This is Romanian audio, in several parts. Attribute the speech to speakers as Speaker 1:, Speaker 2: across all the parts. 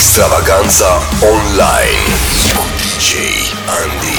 Speaker 1: Extravaganza Online cu DJ Andy.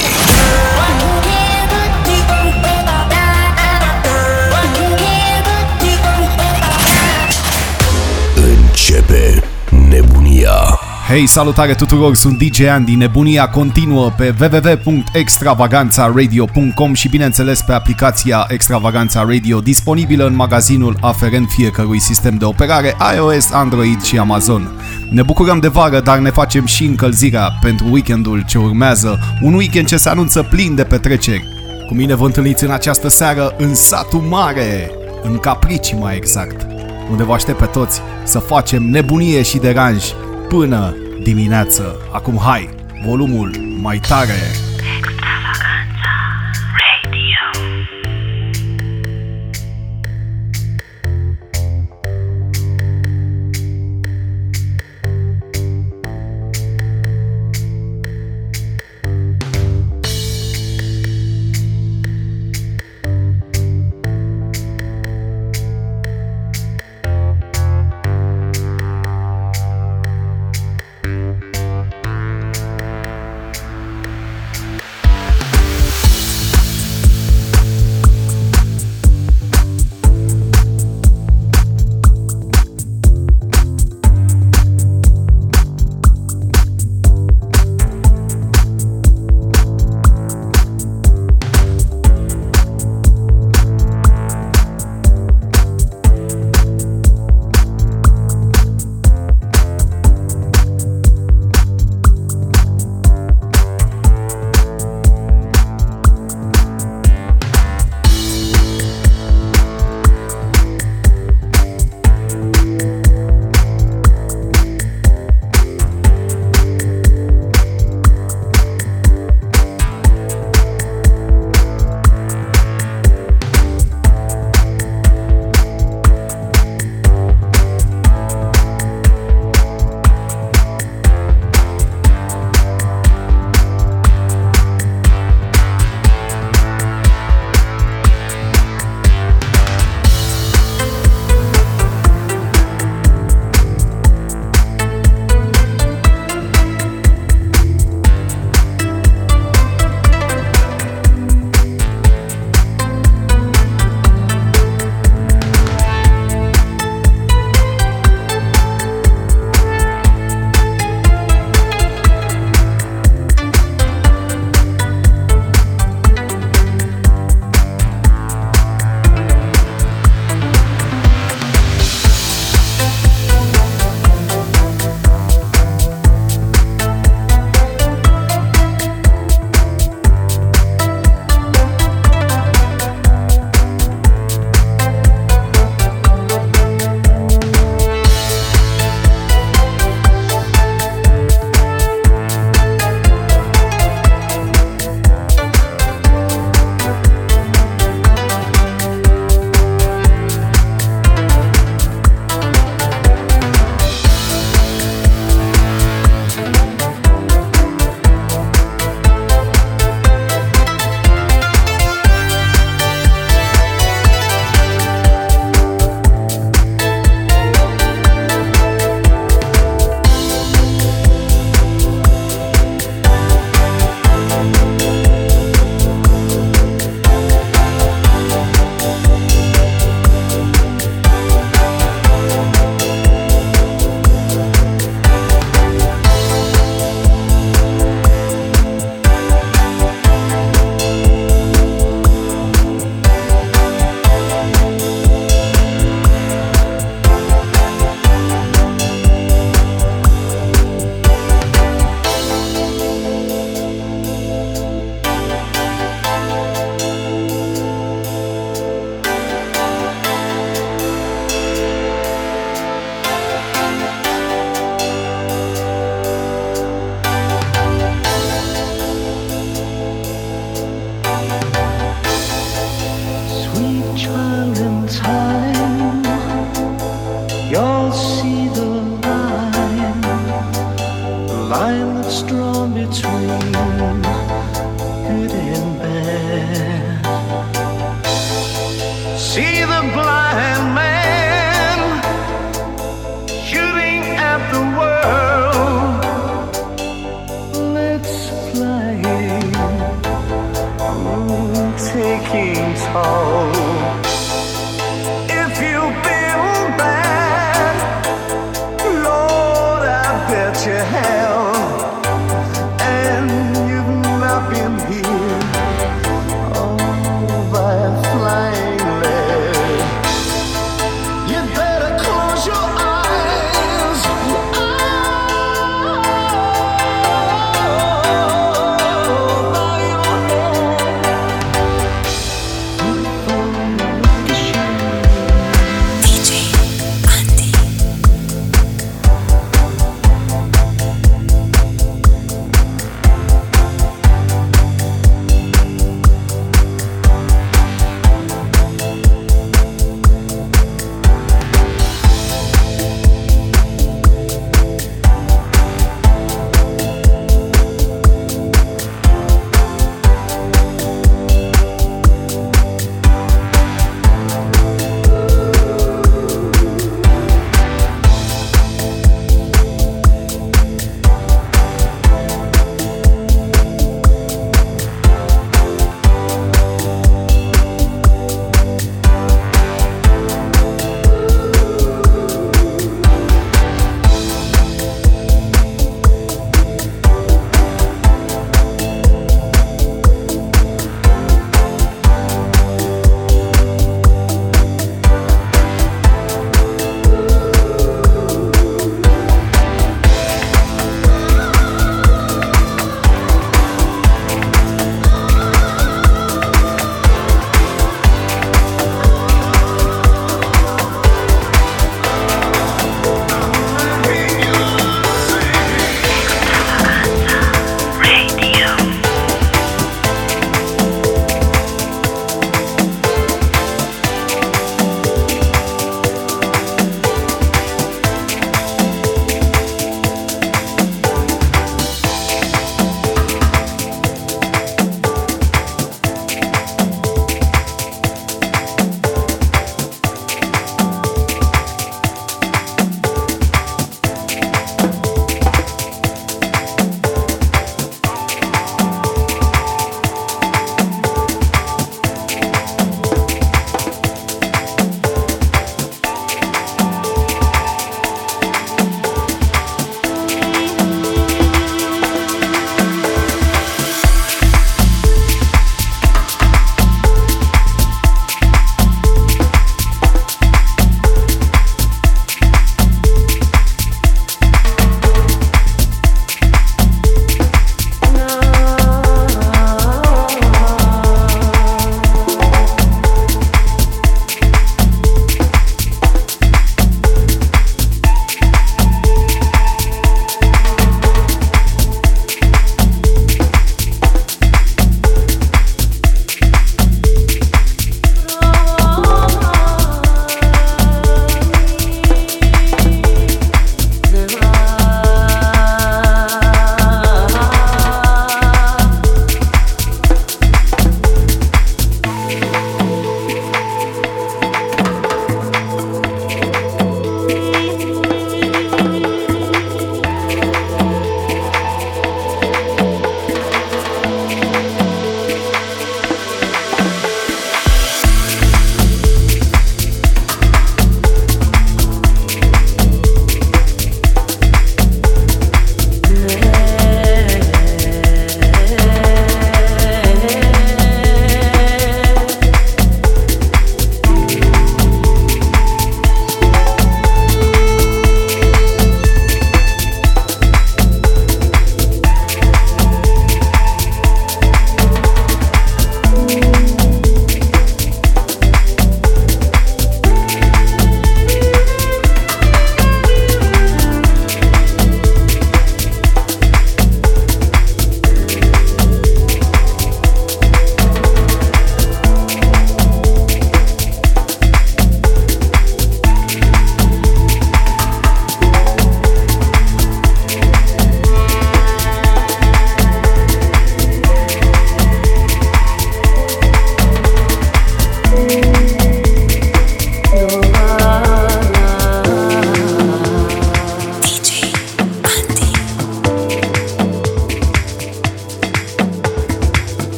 Speaker 1: Începe nebunia.
Speaker 2: Hei, salutare tuturor, sunt DJ Andy, nebunia continuă pe www.extravaganțaradio.com și bineînțeles pe aplicația Extravaganța Radio disponibilă în magazinul aferent fiecărui sistem de operare iOS, Android și Amazon. Ne bucurăm de vară, dar ne facem și încălzirea pentru weekendul ce urmează, un weekend ce se anunță plin de petreceri. Cu mine vă întâlniți în această seară în satul mare, în Caprici mai exact, unde vă aștept pe toți să facem nebunie și deranj până dimineață. Acum hai, volumul mai tare.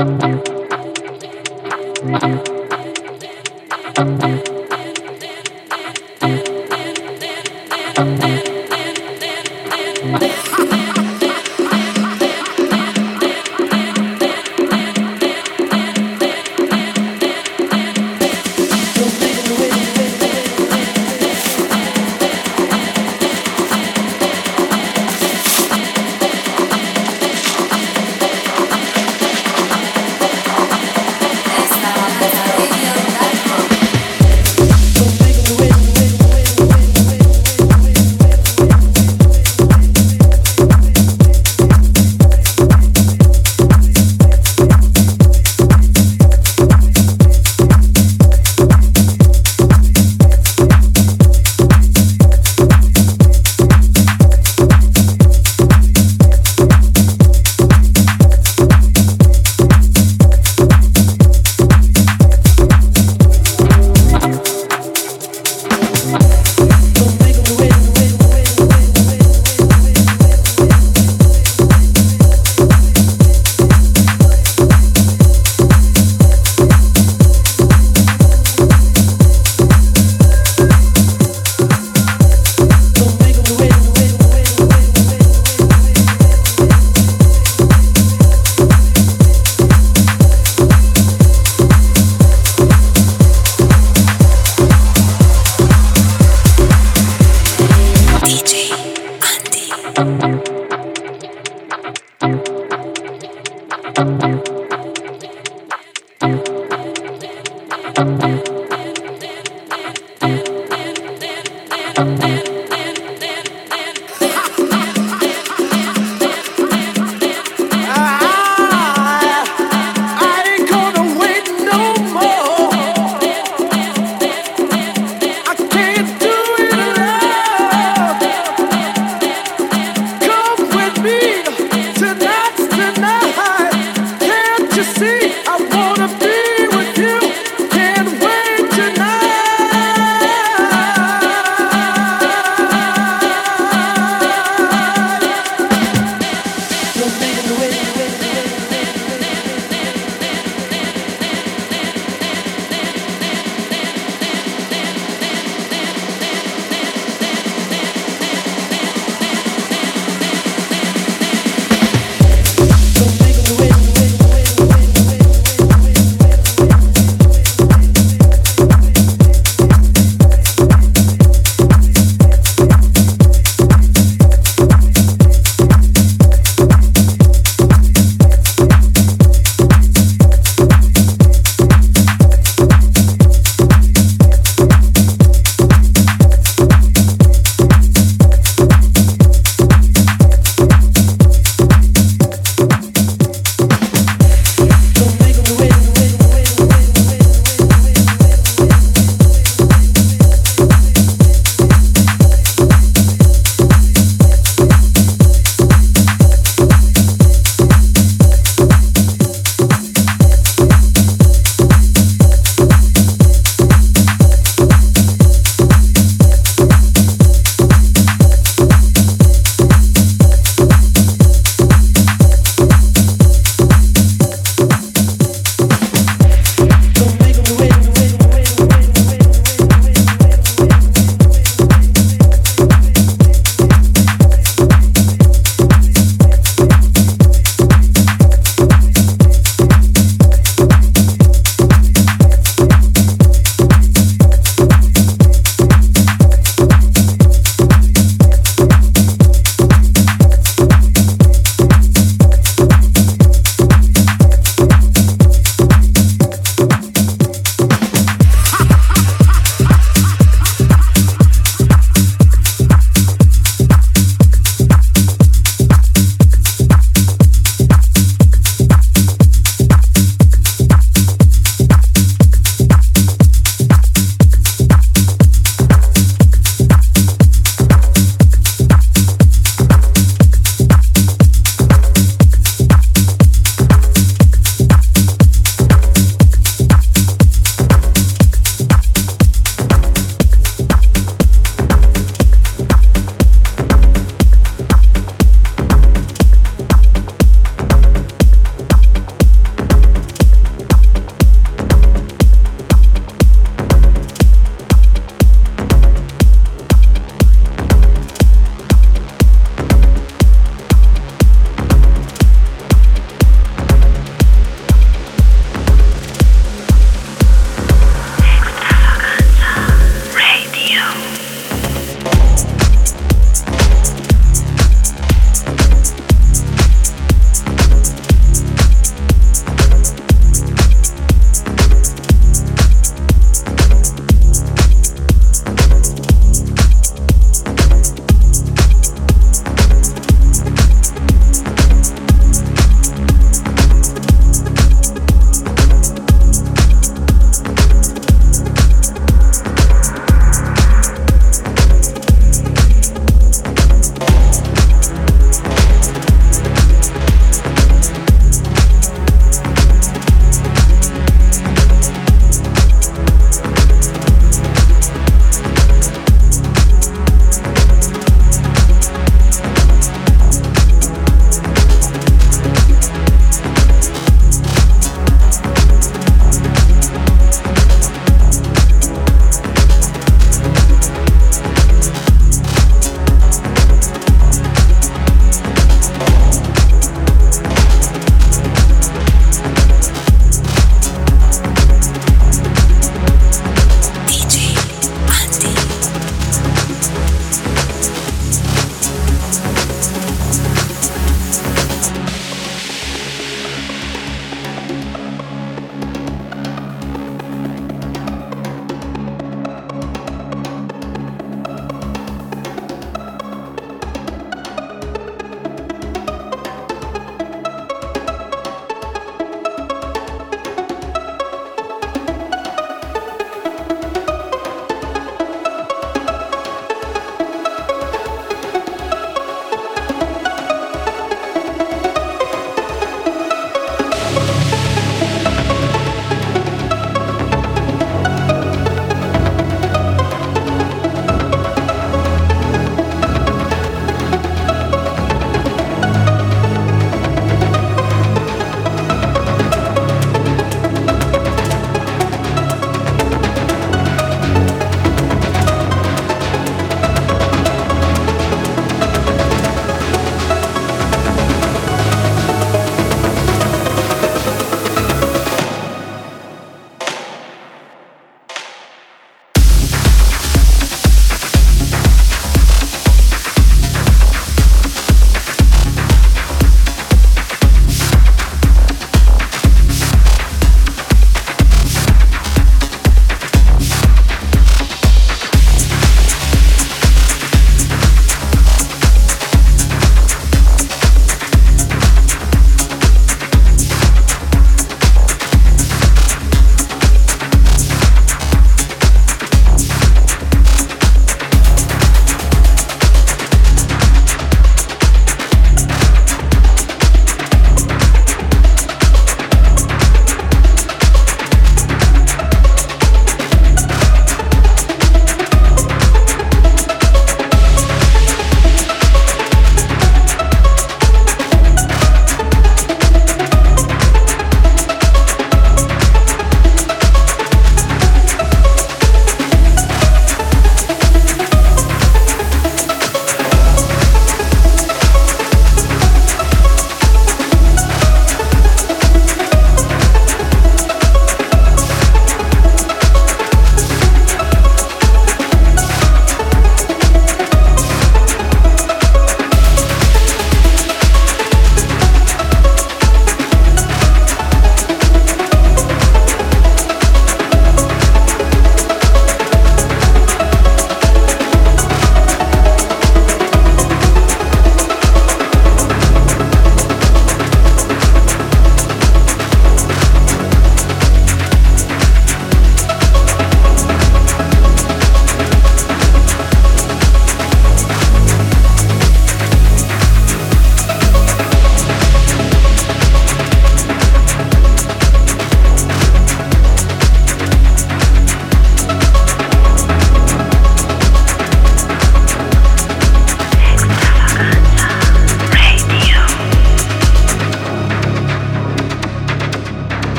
Speaker 3: Thank you.